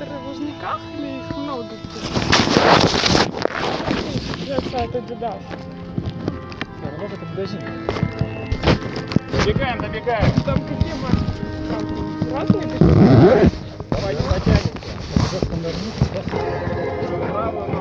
Перевозниках і їх много тут. Я це тоді дав. Работа подожди. Добегаем, добегаем. Там какие там разные Давайте потянемся. Просто нырнуть. Право, ну.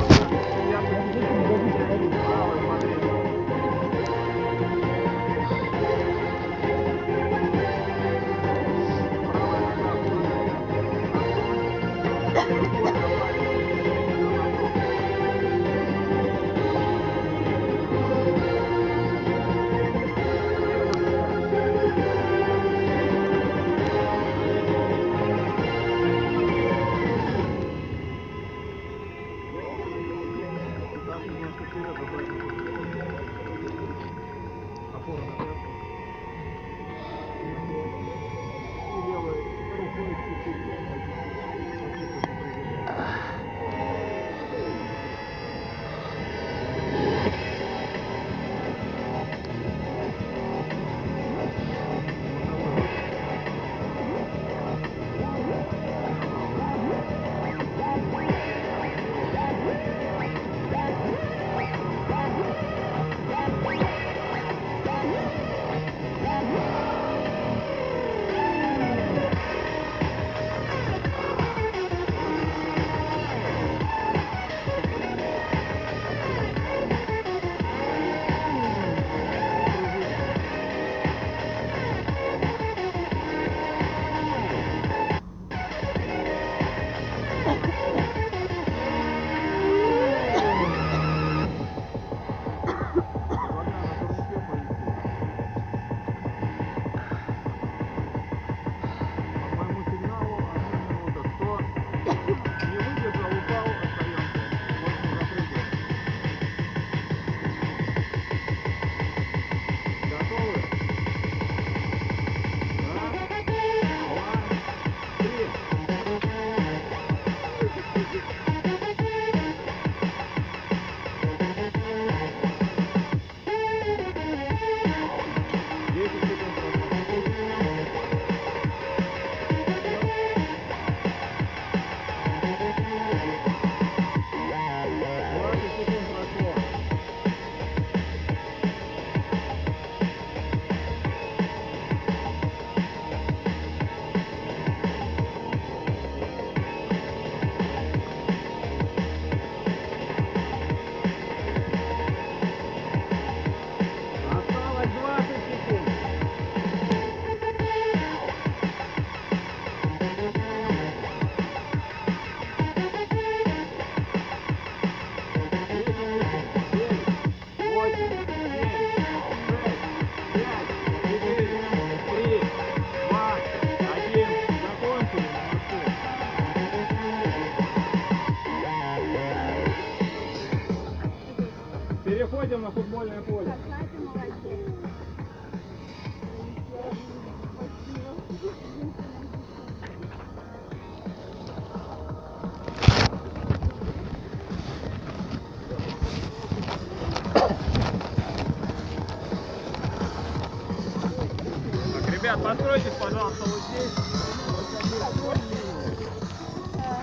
Ребят, постройтесь, пожалуйста, вот здесь.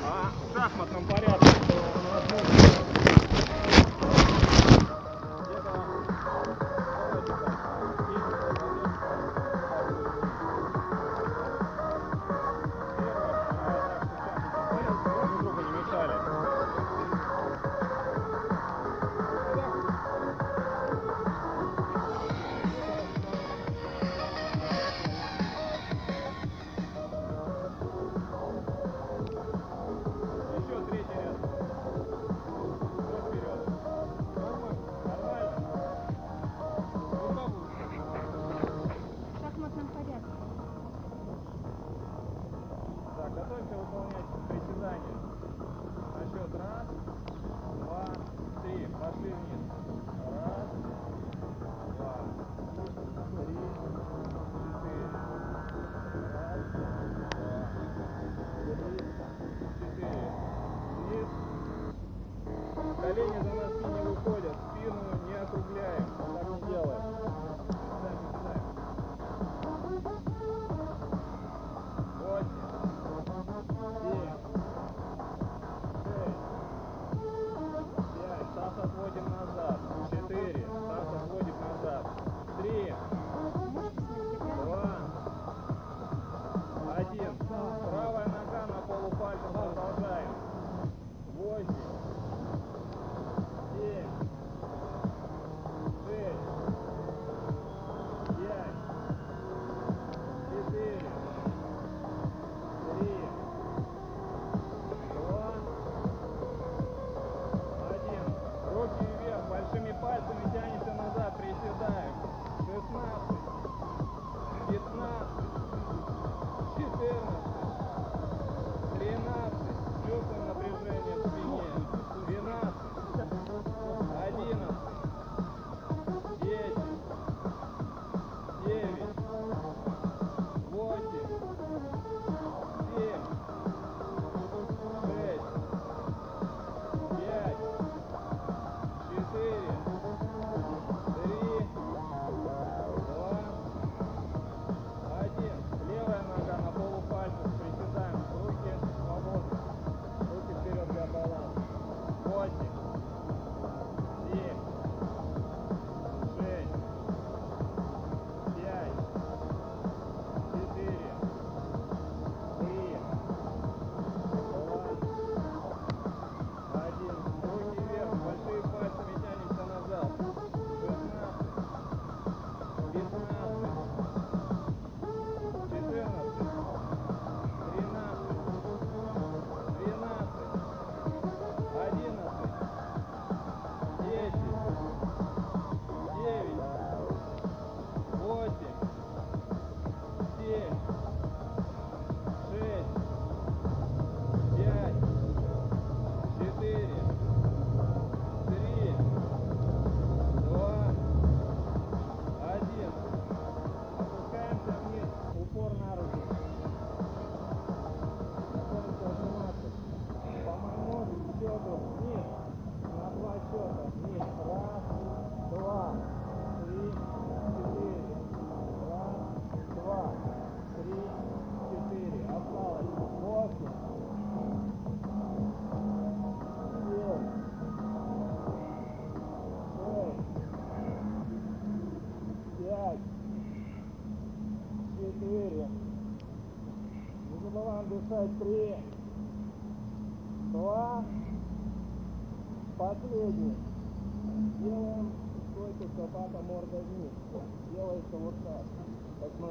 А, в шахматном порядке.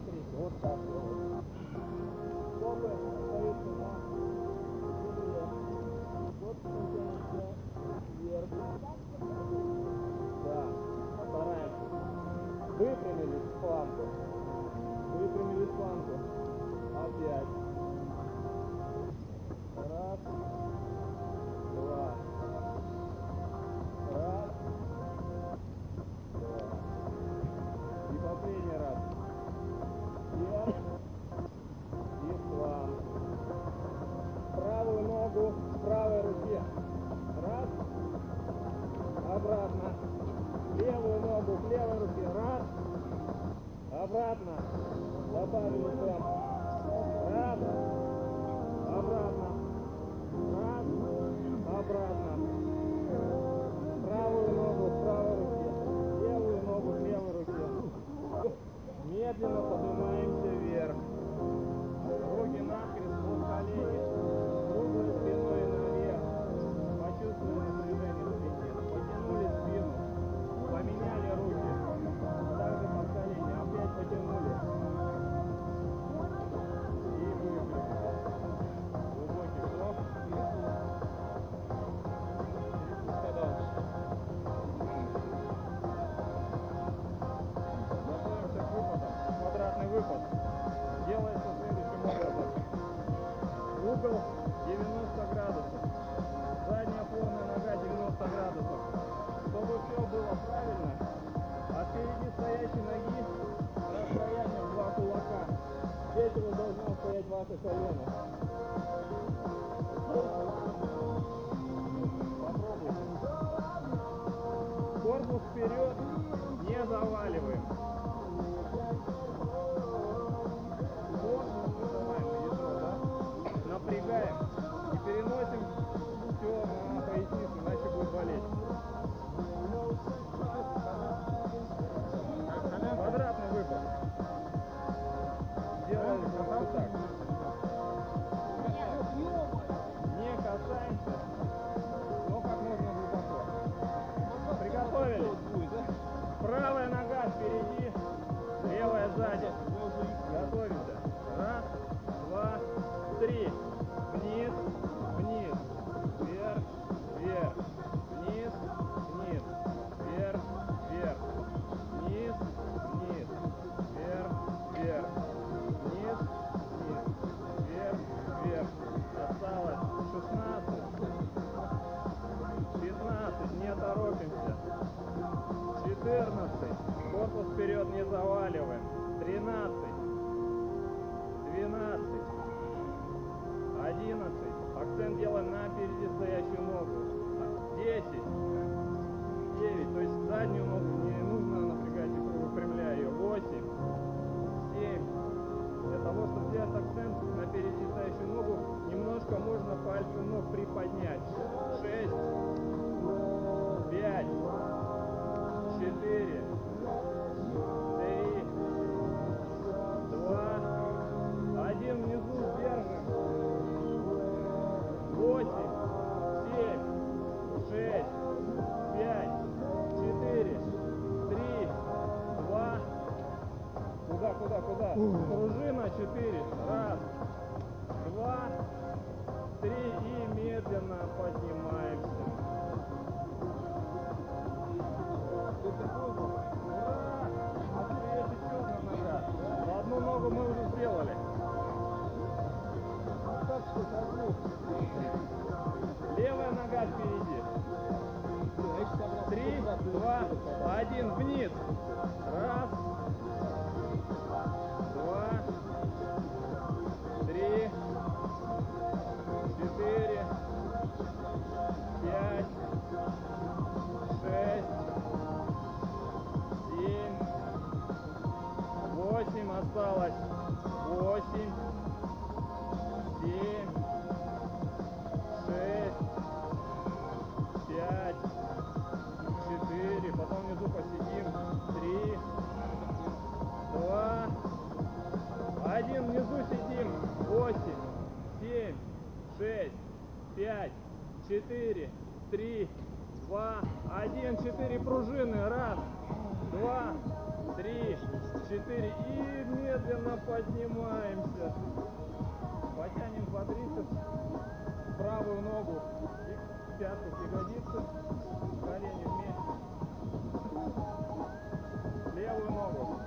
смотрите, вот так вот. заваливаем. 13, 12, 11. Акцент делаем на передистоящую ногу. 10, 9. То есть заднюю ногу не нужно напрягать и выпрямляя ее. 8, 7. Для того, чтобы сделать акцент на передистоящую ногу, немножко можно пальцы ног приподнять. Один внизу сидим. Восемь, семь, шесть, пять, четыре, три, два, один, четыре пружины. Раз, два, три, четыре. И медленно поднимаемся. Потянем по квадрицепс, правую ногу, И пятку ягодицы, колени вместе, левую ногу.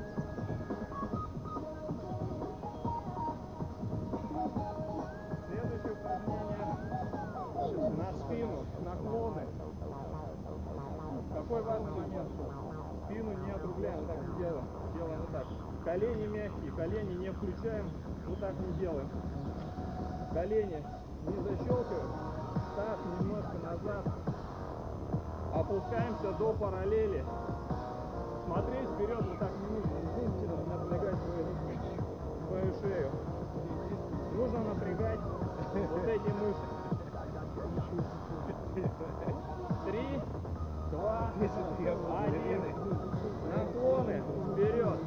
Какой важный момент? Спину не округляем, так не делаем. Делаем вот так. Колени мягкие, колени не включаем, вот так не делаем. Колени не защелкиваем, таз немножко назад. Опускаемся до параллели. Смотреть вперед вот так не нужно. Нужно напрягать свою, свою шею. Нужно напрягать вот эти мышцы. Три, два, один. Наклоны вперед.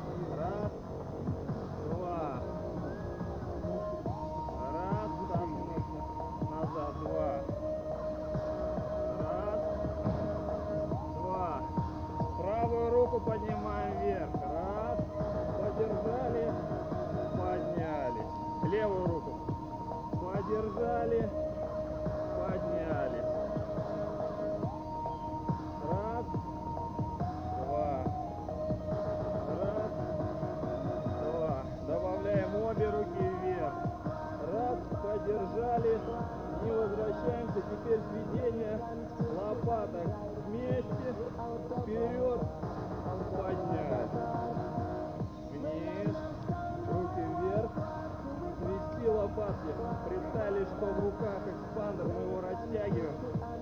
Подержали. Не возвращаемся. Теперь сведение лопаток вместе. Вперед. Поднять. Вниз. Руки вверх. Свести лопатки. Представили, что в руках экспандер. Мы его растягиваем.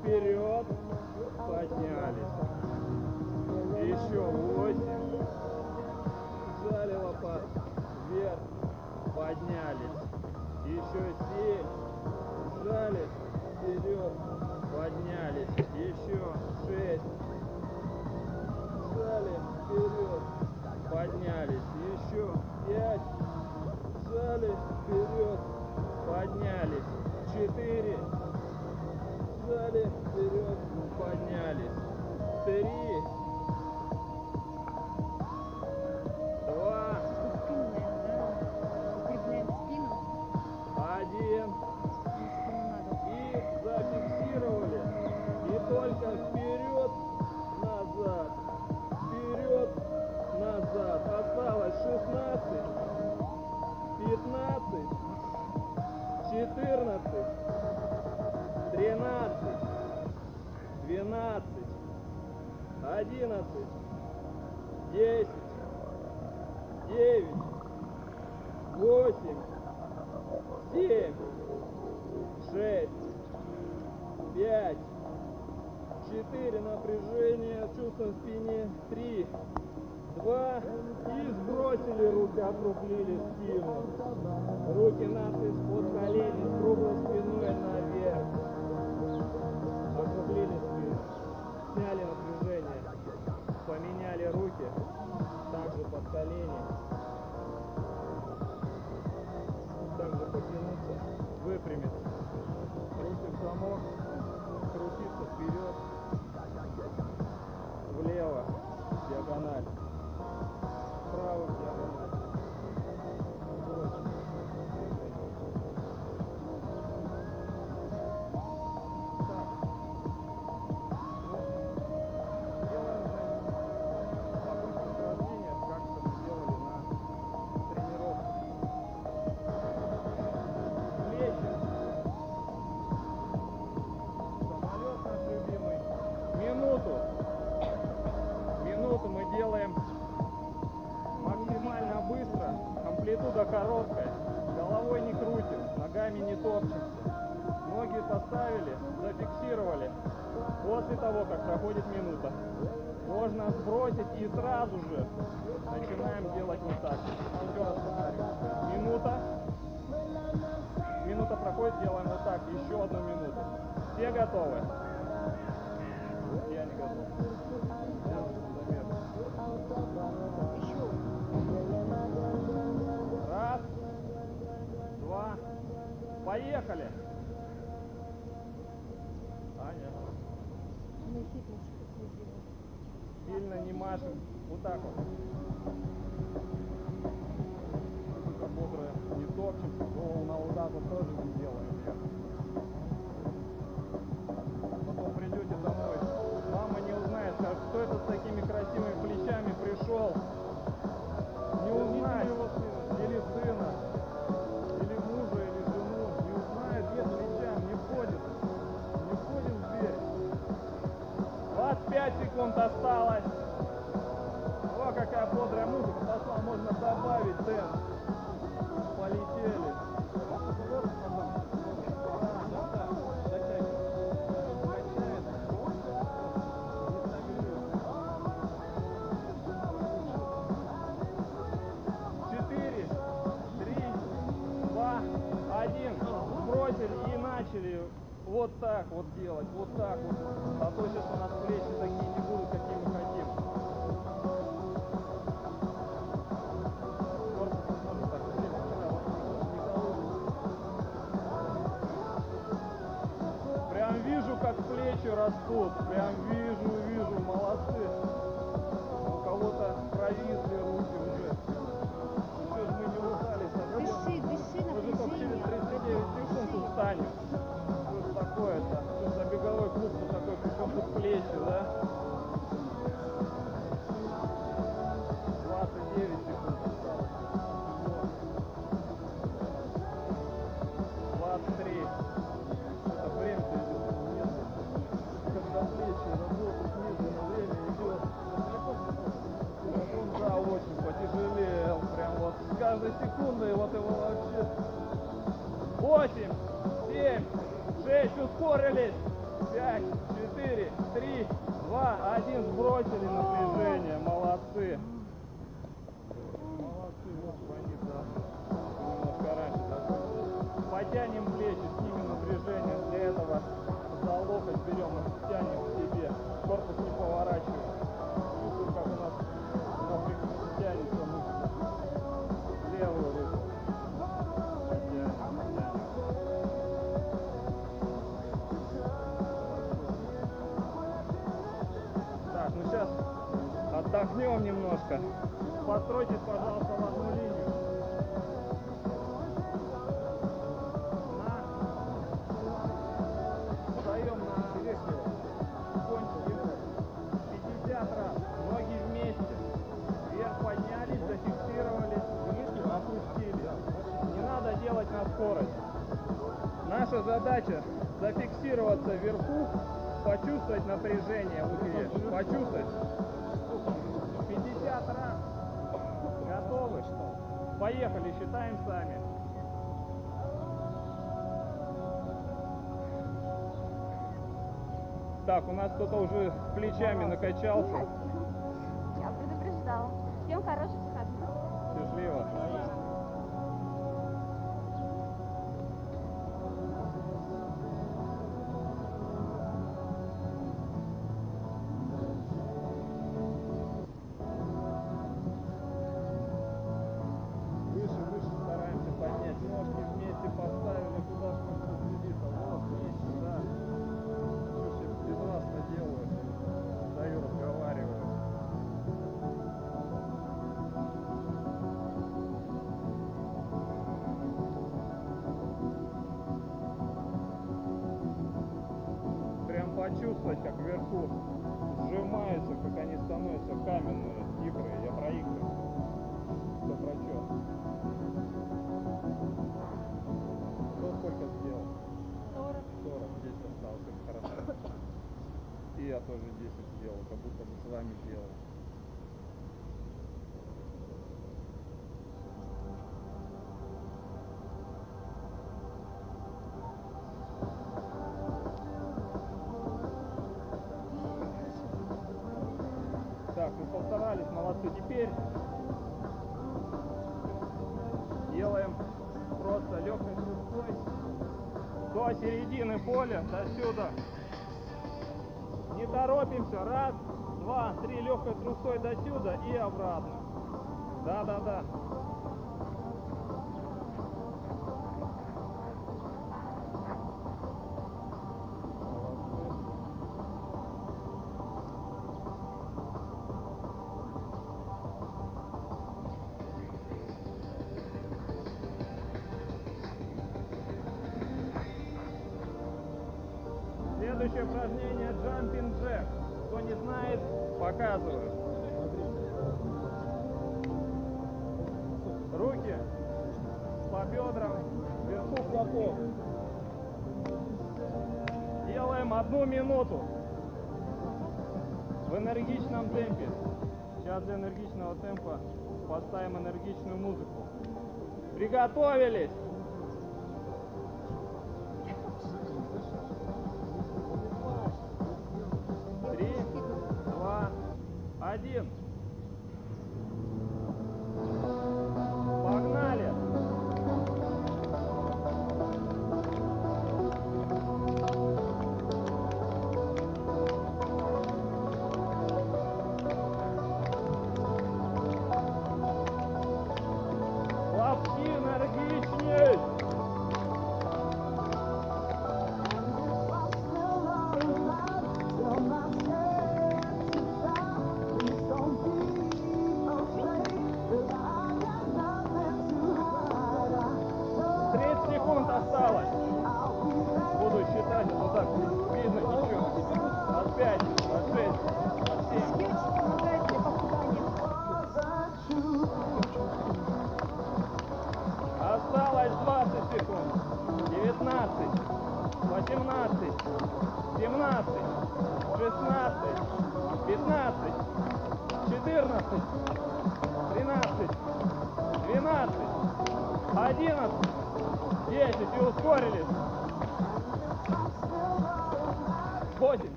Вперед. Поднялись. Еще восемь. Сжали лопатки. Вверх. Поднялись. Еще семь. Сжали. Вперед. Поднялись. Еще шесть. Сжали. Вперед. Поднялись. Еще пять. Сжали. Вперед. Поднялись. Четыре. Сжали. Вперед. Поднялись. Три. 12, 11, 10, 9, 8, 7, шесть, пять, четыре напряжения, чувство в спине, три, два, и сбросили руки, округлили спину. Руки надпись под колени, круглой спиной готовы. Я не готов. Раз, два, поехали. Аня. Сильно не машем. Вот так вот. Бодрое не топчем. Голову на удаву тоже находиться вверху, почувствовать напряжение в узле, почувствовать. 50 раз. Готовы? Поехали, считаем сами. Так, у нас кто-то уже плечами накачался. Я предупреждал. Всем хорошего. почувствовать, как вверху сжимаются, как они становятся каменные, тигры. Я про их кто про что. Кто сколько сделал? 40. 40, 10 осталось, это хорошо. И я тоже 10 сделал, как будто бы с вами делал. делаем просто легкой шестой до середины поля, до сюда. Не торопимся. Раз, два, три, легкой трусой до сюда и обратно. Да-да-да. Для энергичного темпа поставим энергичную музыку. Приготовились! Три, два, один.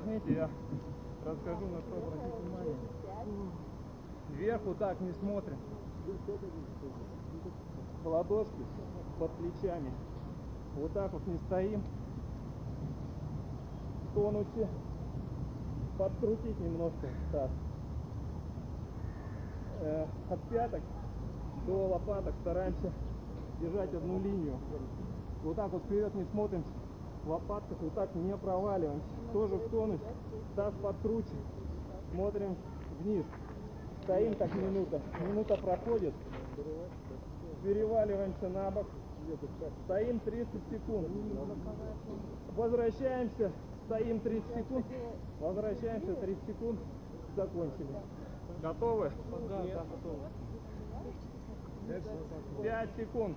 Отдохните, я расскажу, на что обратить внимание. Вверху так не смотрим. Ладошки под плечами. Вот так вот не стоим. В тонусе. Подкрутить немножко так. Э, от пяток до лопаток стараемся держать одну линию. Вот так вот вперед не смотрим. В лопатках вот так не проваливаемся. Тоже в тонусе. Таз подкручен. Смотрим вниз. Стоим так минута. Минута проходит. Переваливаемся на бок. Стоим 30 секунд. Возвращаемся. Стоим 30 секунд. Возвращаемся 30 секунд. Закончили. Готовы? Да, готово. 5 секунд.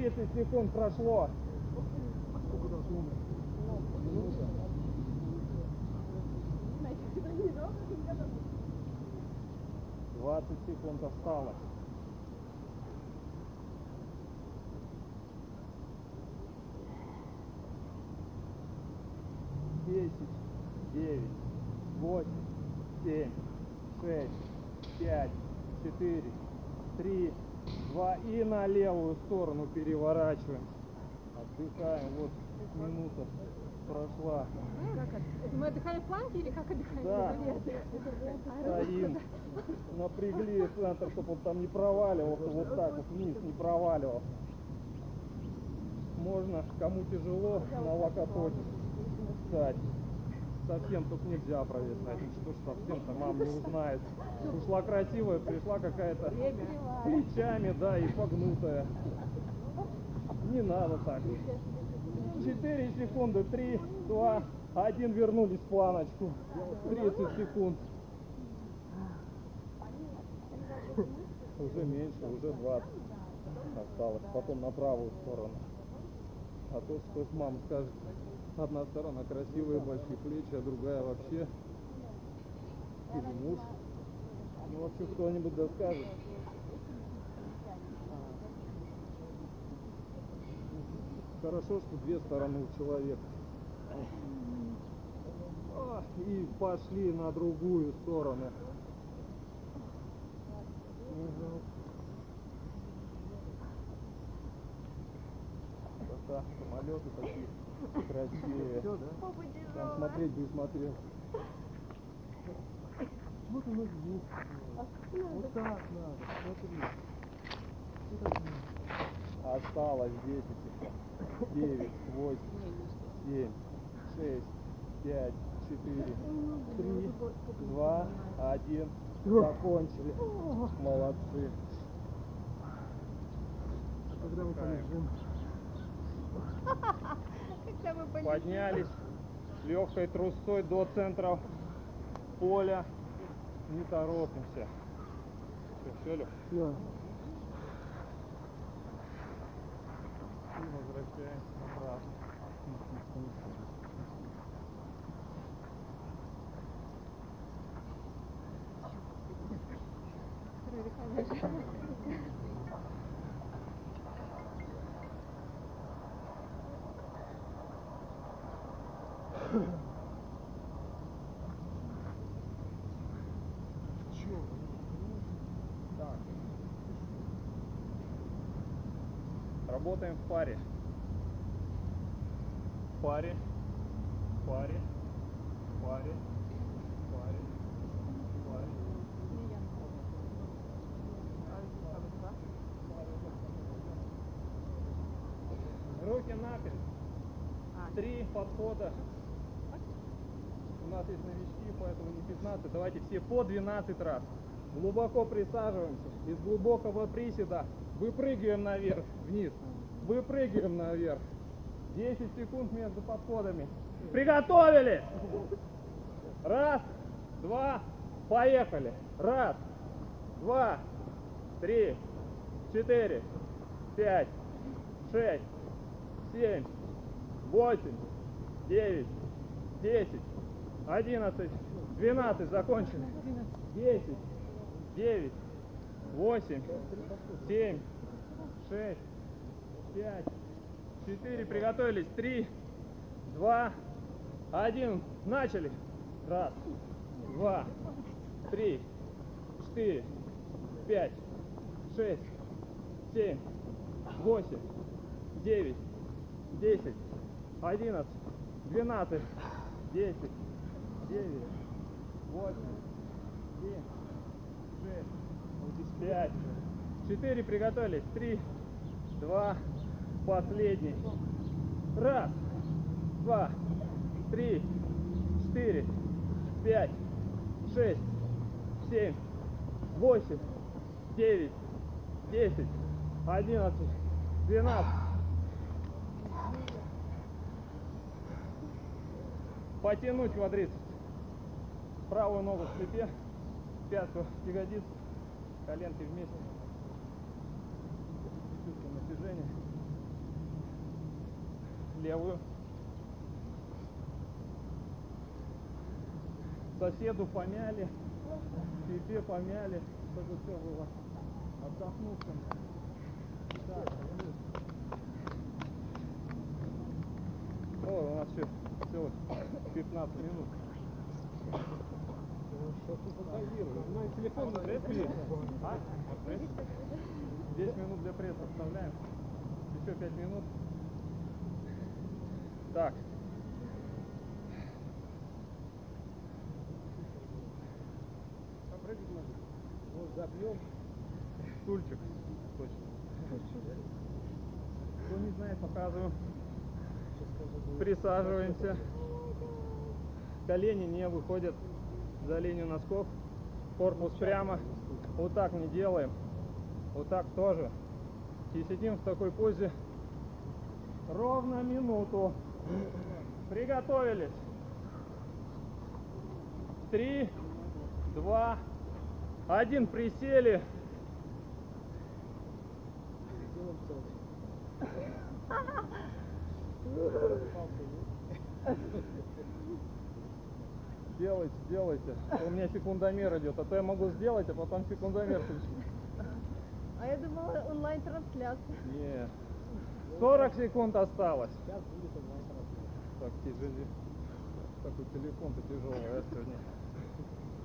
30 секунд прошло. Двадцать секунд осталось. Десять, девять, восемь, семь, шесть, пять, четыре, три, два и на левую сторону переворачиваем. Отдыхаем. Вот минута прошла. Как? Мы отдыхаем в планке или как отдыхаем? Да. Стоим, напрягли центр, чтобы он там не проваливался, вот так вот вниз не проваливался. Можно, кому тяжело, на локоток встать. Совсем тут нельзя провисать, ну что ж совсем-то мама не узнает. Ушла красивая, пришла какая-то плечами, да, и погнутая. Не надо так. 4 секунды, 3, 2, 1, вернулись в планочку. 30 секунд. Уже меньше, уже 20 осталось. Потом на правую сторону. А то, что мама скажет, одна сторона красивые большие плечи, а другая вообще. Или муж. Ну, вообще кто-нибудь да скажет. Хорошо, что две стороны у человека. А, И пошли на другую сторону. Да, самолеты такие красивые. Папа Там смотреть бы и смотрел. Вот оно здесь. Вот так надо, смотри. Осталось 10 еще. 9, 8, 7, 6, 5, 4, 3, 2, 1. Закончили. Молодцы. Когда мы полежим. Поднялись легкой трусцой до центра поля. Не торопимся. Все, все, Лех? Да. И возвращаемся обратно. Так. Работаем в паре. В паре. В паре. В паре. Руки наперед. Три подхода. У нас есть новички, поэтому не 15. Давайте все по 12 раз. Глубоко присаживаемся. Из глубокого приседа выпрыгиваем наверх, вниз. Выпрыгиваем наверх. 10 секунд между подходами. Приготовили! Раз, два, поехали. Раз, два, три, четыре, пять, шесть, семь, восемь, девять, десять, одиннадцать, двенадцать, закончили. Десять, девять, восемь, семь, шесть, пять, четыре, приготовились, три, два, один, начали. Раз, два, три, четыре, пять, шесть, семь, восемь, девять, десять, одиннадцать, двенадцать, десять, девять, восемь, семь, шесть, пять, четыре, приготовились, три, два, последний. Раз, два, три, четыре, пять, шесть, семь, восемь, девять, десять, одиннадцать, двенадцать. Потянуть квадрицепс. Правую ногу в слепе, пятку ягодиц, коленки вместе. Чувствуем напряжение. Левую. Соседу помяли, себе помяли, чтобы все было отдохнувшим. Так, О, у нас еще целых 15 минут. На телефон Пресс есть? А? Пресс? 10 минут для пресса оставляем. Еще 5 минут. Так. Вот забьем. Стульчик. Точно. Кто не знает, показываю. Присаживаемся. Колени не выходят за линию носков. Корпус прямо. Вот так не делаем. Вот так тоже. И сидим в такой позе ровно минуту. Приготовились. Три, два, один. Присели. Делайте, делайте. У меня секундомер идет, а то я могу сделать, а потом секундомер включить. А я думала онлайн-трансляция. Нет. 40 секунд осталось. Сейчас будет онлайн. Так, тяжелее. Такой телефон-то тяжелый, а сегодня.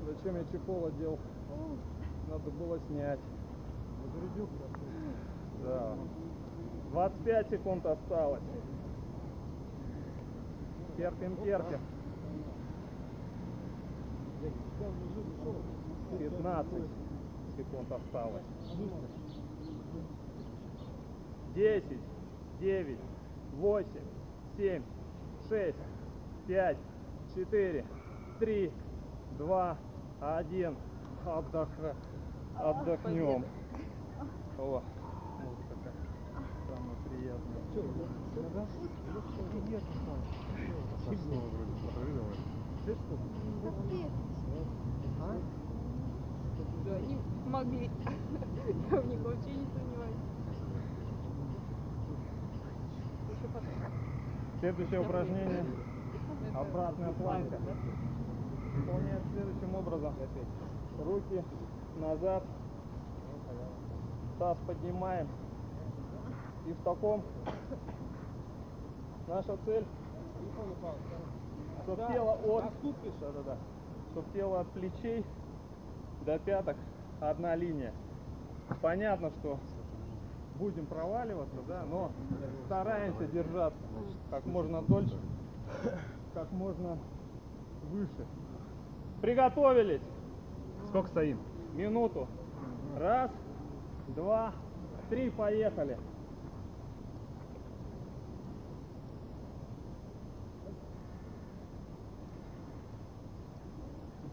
Зачем я чехол одел? Надо было снять. Да. 25 секунд осталось. Терпим, терпим. 15 секунд осталось. 10, 9, 8, 7, 6, 5, 4, 3, 2, 1. Отдох... Отдохнем. О, вот какая самая приятная. Они могли. Я в них вообще не сомневаюсь. Еще потом. Следующее упражнение. Обратная планка. Выполняется следующим образом. Руки назад. Таз поднимаем. И в таком наша цель, чтобы тело от, да, да, да, чтобы тело от плечей до пяток одна линия. Понятно, что будем проваливаться, да, но стараемся держаться как можно дольше, как можно выше. Приготовились. Сколько стоим? Минуту. Раз, два, три, поехали.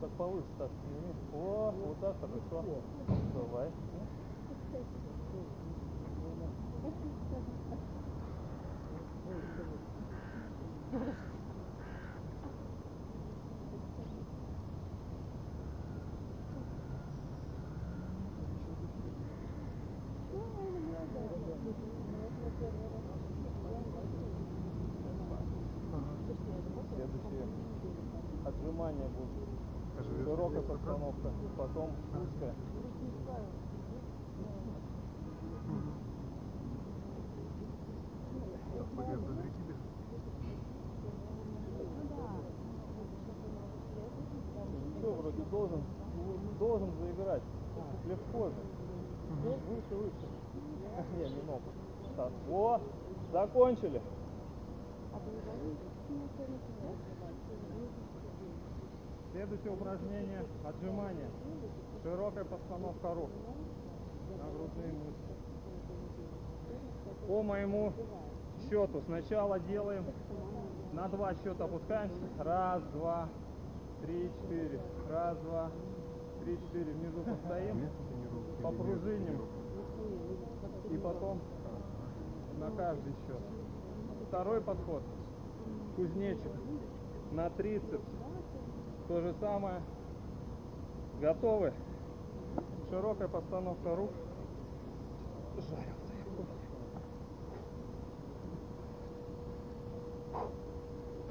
Так повыше, так. О, вот так, хорошо. Давай. Следующее отжимание будет. Широкая постановка, потом Выше, выше. Не, немного. Так, о, закончили. Следующее упражнение отжимание. Широкая постановка рук на грудные мышцы. По моему счету сначала делаем на два счета опускаемся. Раз, два, три, четыре. Раз, два, три, четыре. Внизу постоим, попружиним. И потом на каждый счет. Второй подход. Кузнечик на трицепс. То же самое. Готовы? Широкая постановка рук. Жарился.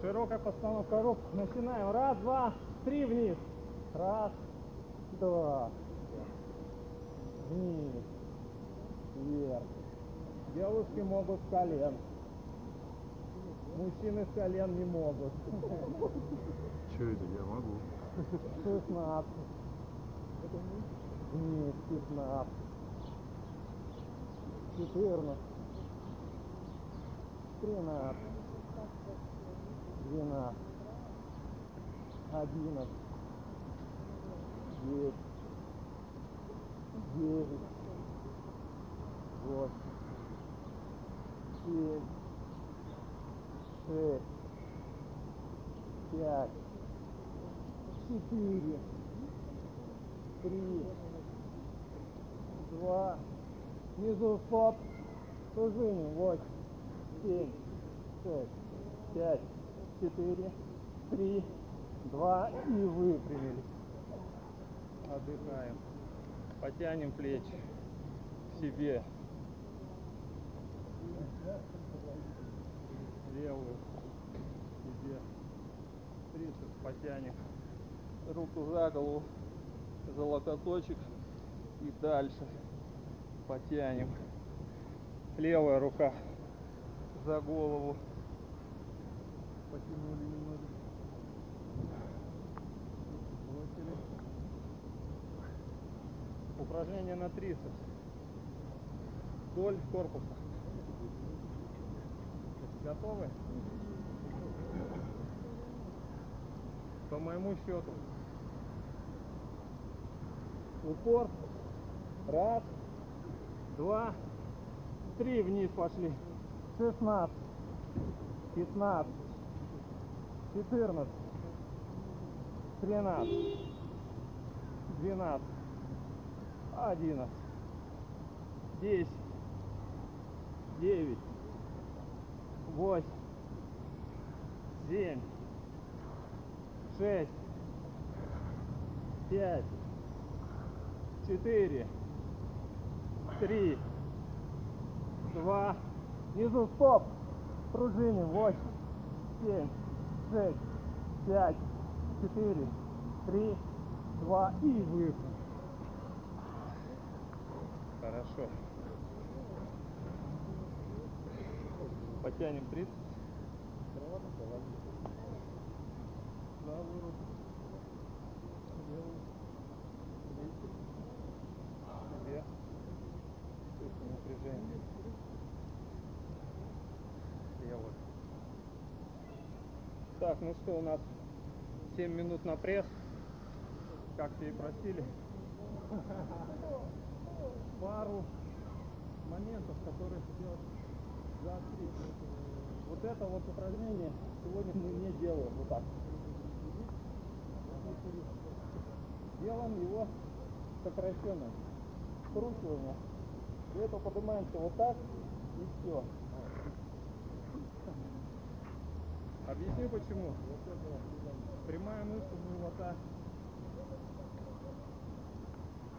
Широкая постановка рук. Начинаем. Раз, два, три вниз. Раз, два. Вниз. Вверх. Девушки могут с колен. Мужчины с колен не могут. Че это? Я могу. 16. Вниз, 15. 14. 13. 12. 11. 10. 9. 8. 7. 6. 5. Четыре, три, два, внизу стоп, пружиним, восемь, семь, шесть, пять, четыре, три, два и выпрямились. Отдыхаем. Потянем плечи к себе. левую себе трицепс потянем. Руку за голову, за локоточек и дальше потянем. Левая рука за голову. Потянули немного. Упражнение на трицепс. Вдоль корпуса. Готовы? По моему счету. Упор. Раз, два, три вниз пошли. Шестнадцать, пятнадцать, четырнадцать, тринадцать, двенадцать, одиннадцать, десять, девять, восемь, семь, шесть, пять, четыре, три, два, внизу стоп, пружиним, восемь, семь, шесть, пять, четыре, три, два. И выпуск. Хорошо. Потянем. Левую. Так, ну что, у нас 7 минут на пресс. Как и просили. Пару моментов, которые хотел заострить. Вот это вот упражнение сегодня мы не делаем вот так. Делаем его сокращенно. Скручивание. Для этого поднимаемся вот так и все. Объясню почему. Прямая мышца живота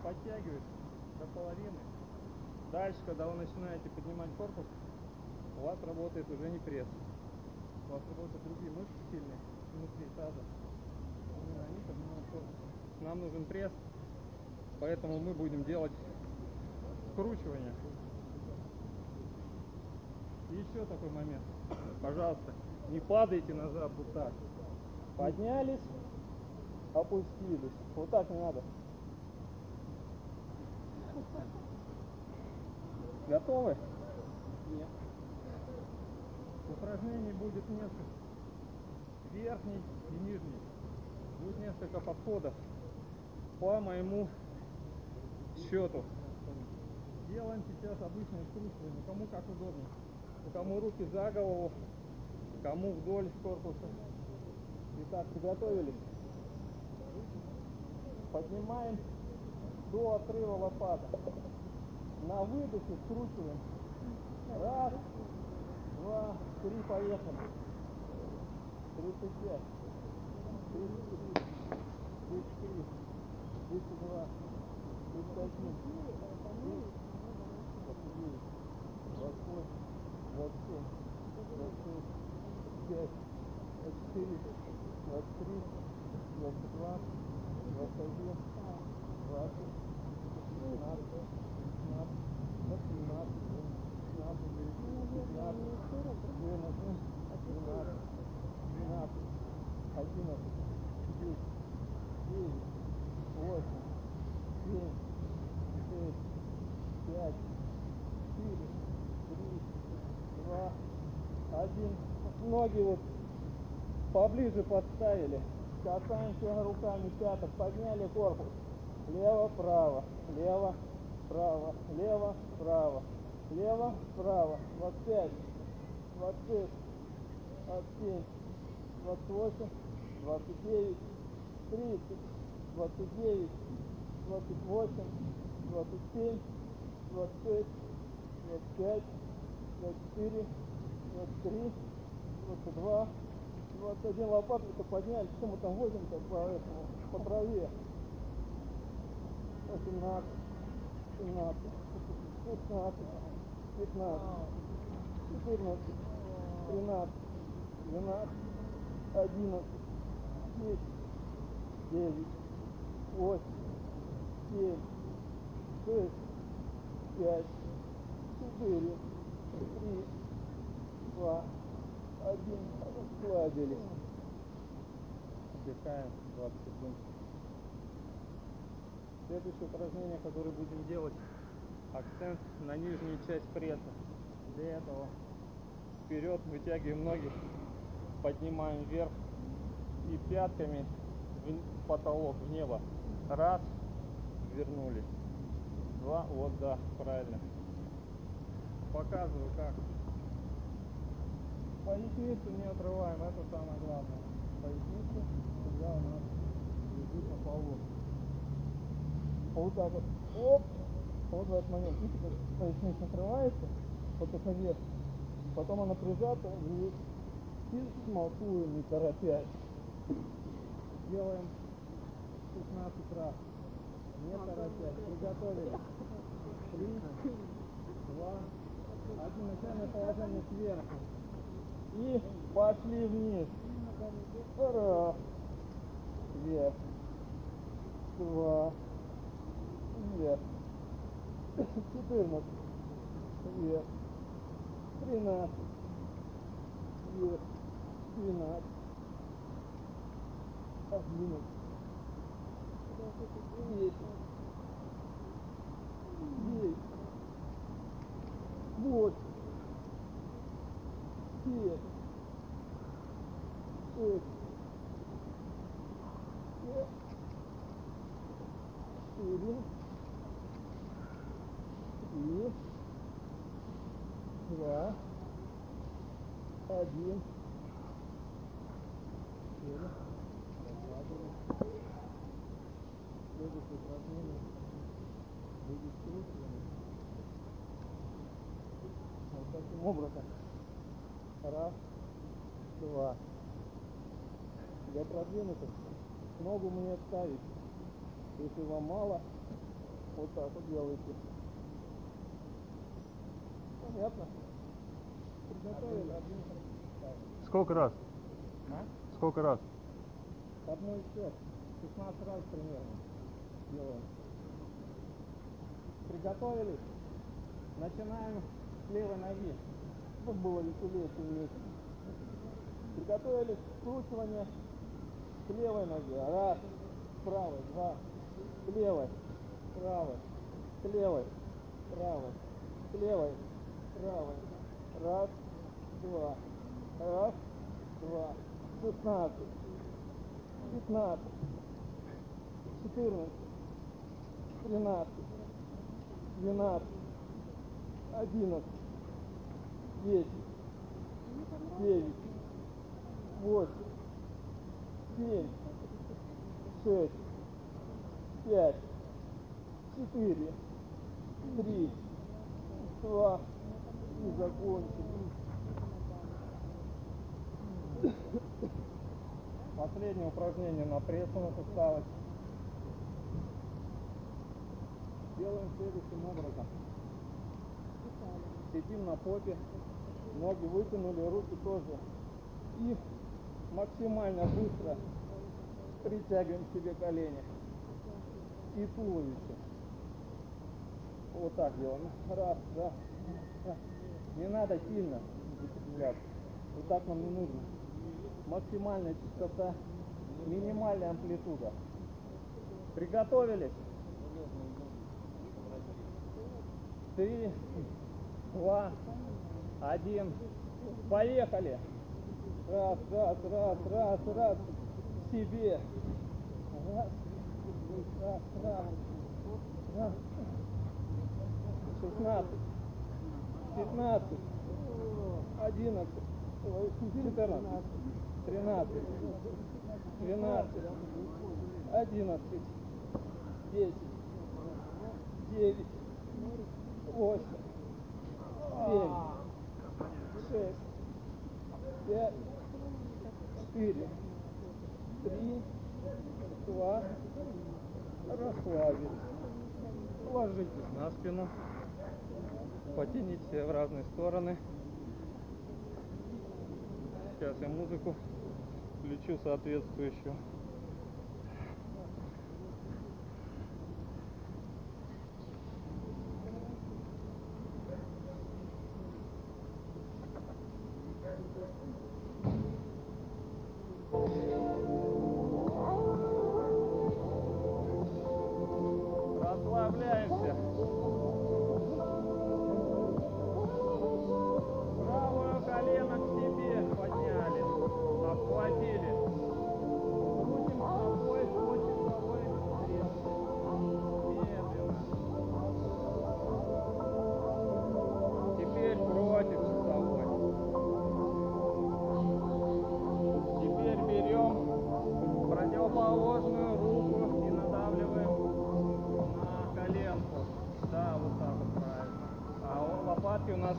подтягивает до половины. Дальше, когда вы начинаете поднимать корпус, у вас работает уже не пресс. У вас работают другие мышцы сильные внутри таза. Нам нужен пресс, поэтому мы будем делать скручивание. И еще такой момент. Пожалуйста, не падайте назад вот так. Поднялись, опустились. Вот так не надо. Готовы? Нет. Упражнений будет несколько. Верхний и нижний. Будет несколько подходов по моему счету. Делаем сейчас обычное скручивание, кому как удобно. У кому руки за голову, кому вдоль корпуса. Итак, приготовились. Поднимаем до отрыва лопата. На выдохе скручиваем. Раз, два, три, поехали. 35, 34, 34, 32, 31, 29, 28, 27, 26, 5, 24, 23, 22, 21, 20, 19, 15, 18, один. Ноги вот поближе подставили. Касаемся руками пяток. Подняли корпус. Лево-право. Лево-право. Лево-право. Лево-право. 25. 26. 27. 28. 29. 30. 29. 28. 27. 26. 25. 24. 23, 22, 21 лопатку подняли, что мы там возим-то по этому, по траве. 18, 17, 16, 15, 14, тринадцать, двенадцать, одиннадцать, десять, девять, восемь, семь, шесть, пять, четыре, три, два, один. Расслабились. Отдыхаем 20 секунд. Следующее упражнение, которое будем делать, акцент на нижнюю часть пресса. Для этого вперед вытягиваем ноги, поднимаем вверх и пятками в потолок, в небо. Раз, вернулись. Два, вот да, правильно. Показываю как. Поясницу не отрываем, это самое главное. Поясницу всегда у нас лежит на полу. Вот так вот. Оп! Вот в этот момент. Видите, как поясница отрывается, вот только вверх. Потом она прижата. И смолкуем, не торопясь. Делаем 16 раз. Не торопясь. Приготовились. Три, два, один. Начальное положение сверху. И пошли вниз. Раз. Вверх. Два вверх. 14. Вверх. 13. Вверх. 12. Подвинуть. 10. 9. 8. 7. 6. Один. Четыре. Расслабились. Следующее упражнение будет скручивание. Вот таким образом. Раз, два. Для продвинутых ногу мне ставить. Если вам мало, вот так вот делайте. Понятно? Приготовили Сколько раз? А? Сколько раз? Одной счет. 16 раз примерно делаем. Приготовились. Начинаем с левой ноги. Чтобы было веселее, тяжелее. Приготовились. Скручивание с левой ноги. Раз. С правой. Два. С левой. С правой. С левой. С правой. С левой. С правой. Раз. Два. Раз. Два. Шестнадцать. Пятнадцать. Четырнадцать. Тринадцать. Двенадцать. Одиннадцать. Десять. Девять. Восемь. Семь. Шесть. Пять. Четыре. Три. Два. И закончили. Последнее упражнение на пресс у нас осталось. Делаем следующим образом. Сидим на попе, ноги вытянули, руки тоже. И максимально быстро притягиваем к себе колени и туловище. Вот так делаем. Раз, два. Не надо сильно зацепляться. Вот так нам не нужно. Максимальная частота, минимальная амплитуда. Приготовились? Три, два, один. Поехали. Раз, раз, раз, раз, раз. Себе. Раз, раз, раз, раз. Шестнадцать, пятнадцать, одиннадцать, ой, четырнадцать, тринадцать, двенадцать, одиннадцать, десять, девять, восемь, семь, шесть, пять, четыре, три, два, расслабились. Ложитесь на спину, потяните в разные стороны. Сейчас я музыку включу соответствующую.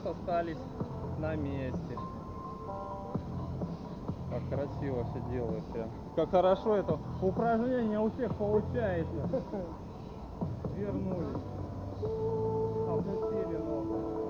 остались на месте. Как красиво все делают прям. Как хорошо это упражнение у всех получается. Вернулись. Облетели ногу.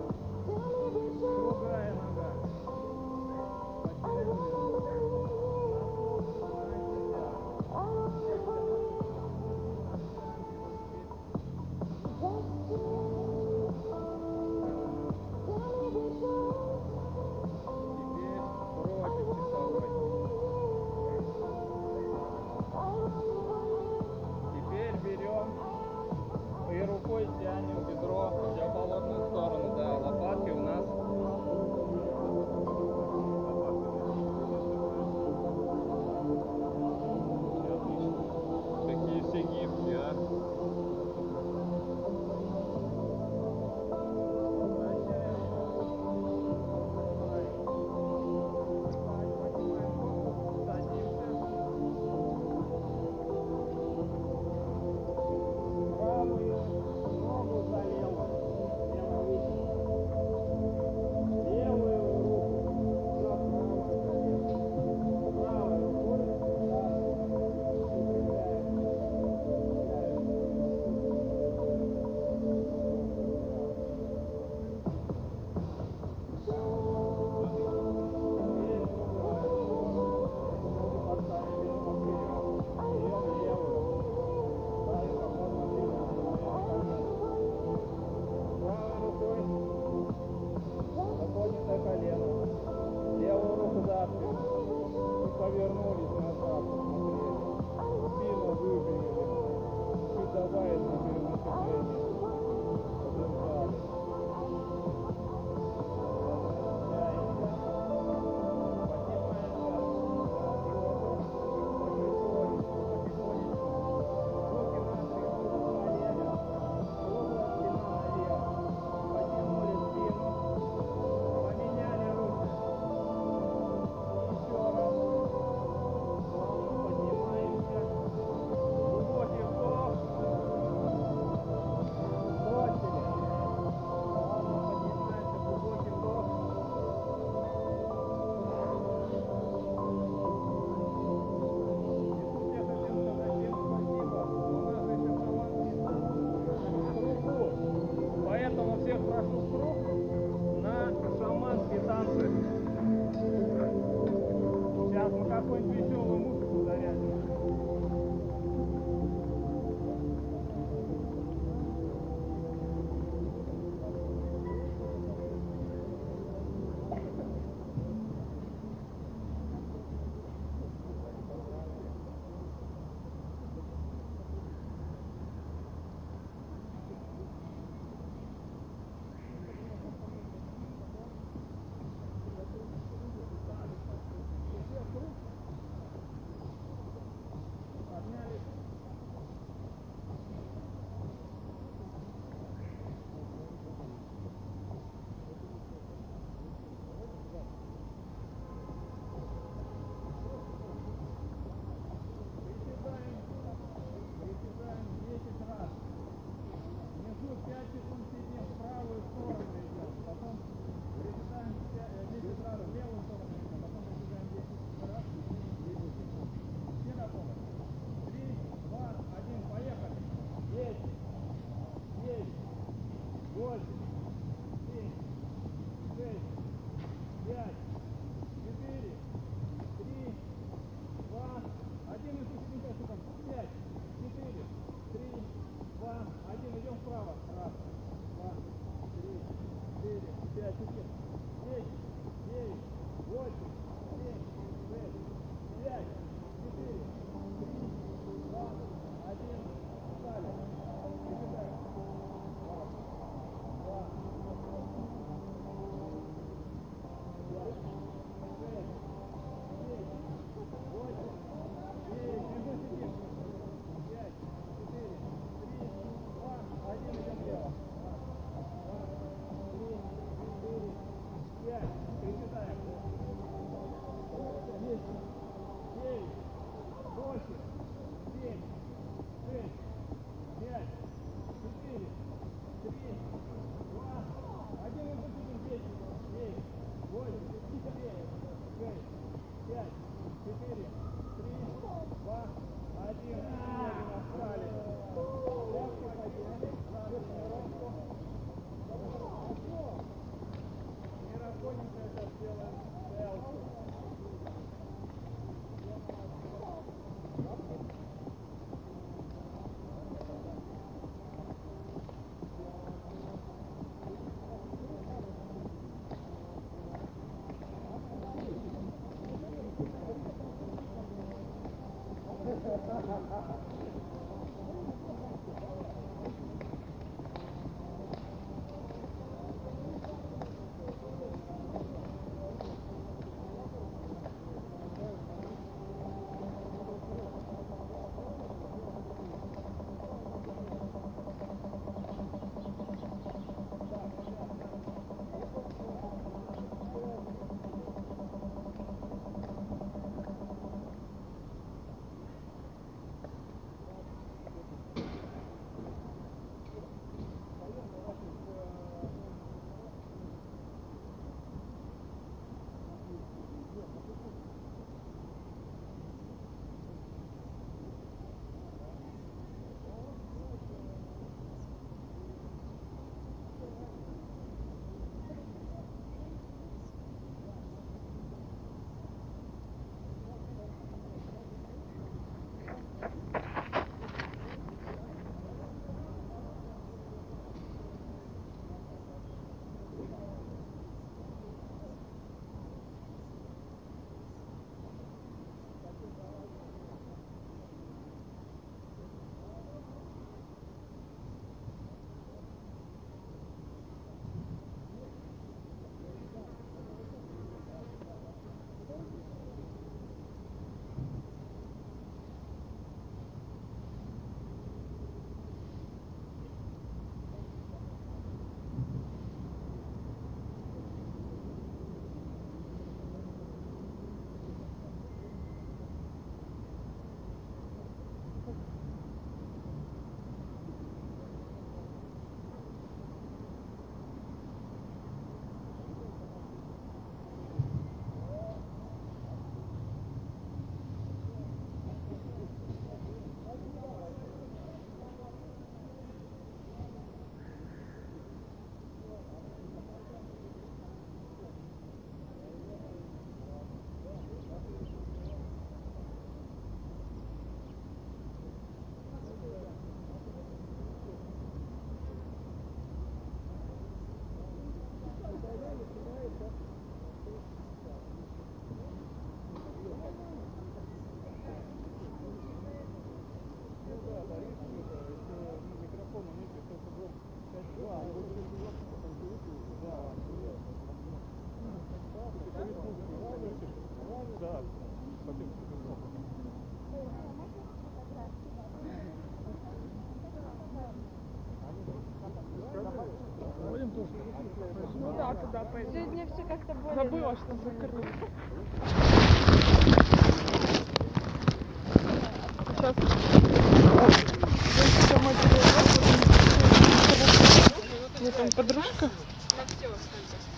Пойду. Сегодня все как-то более... Забыла, что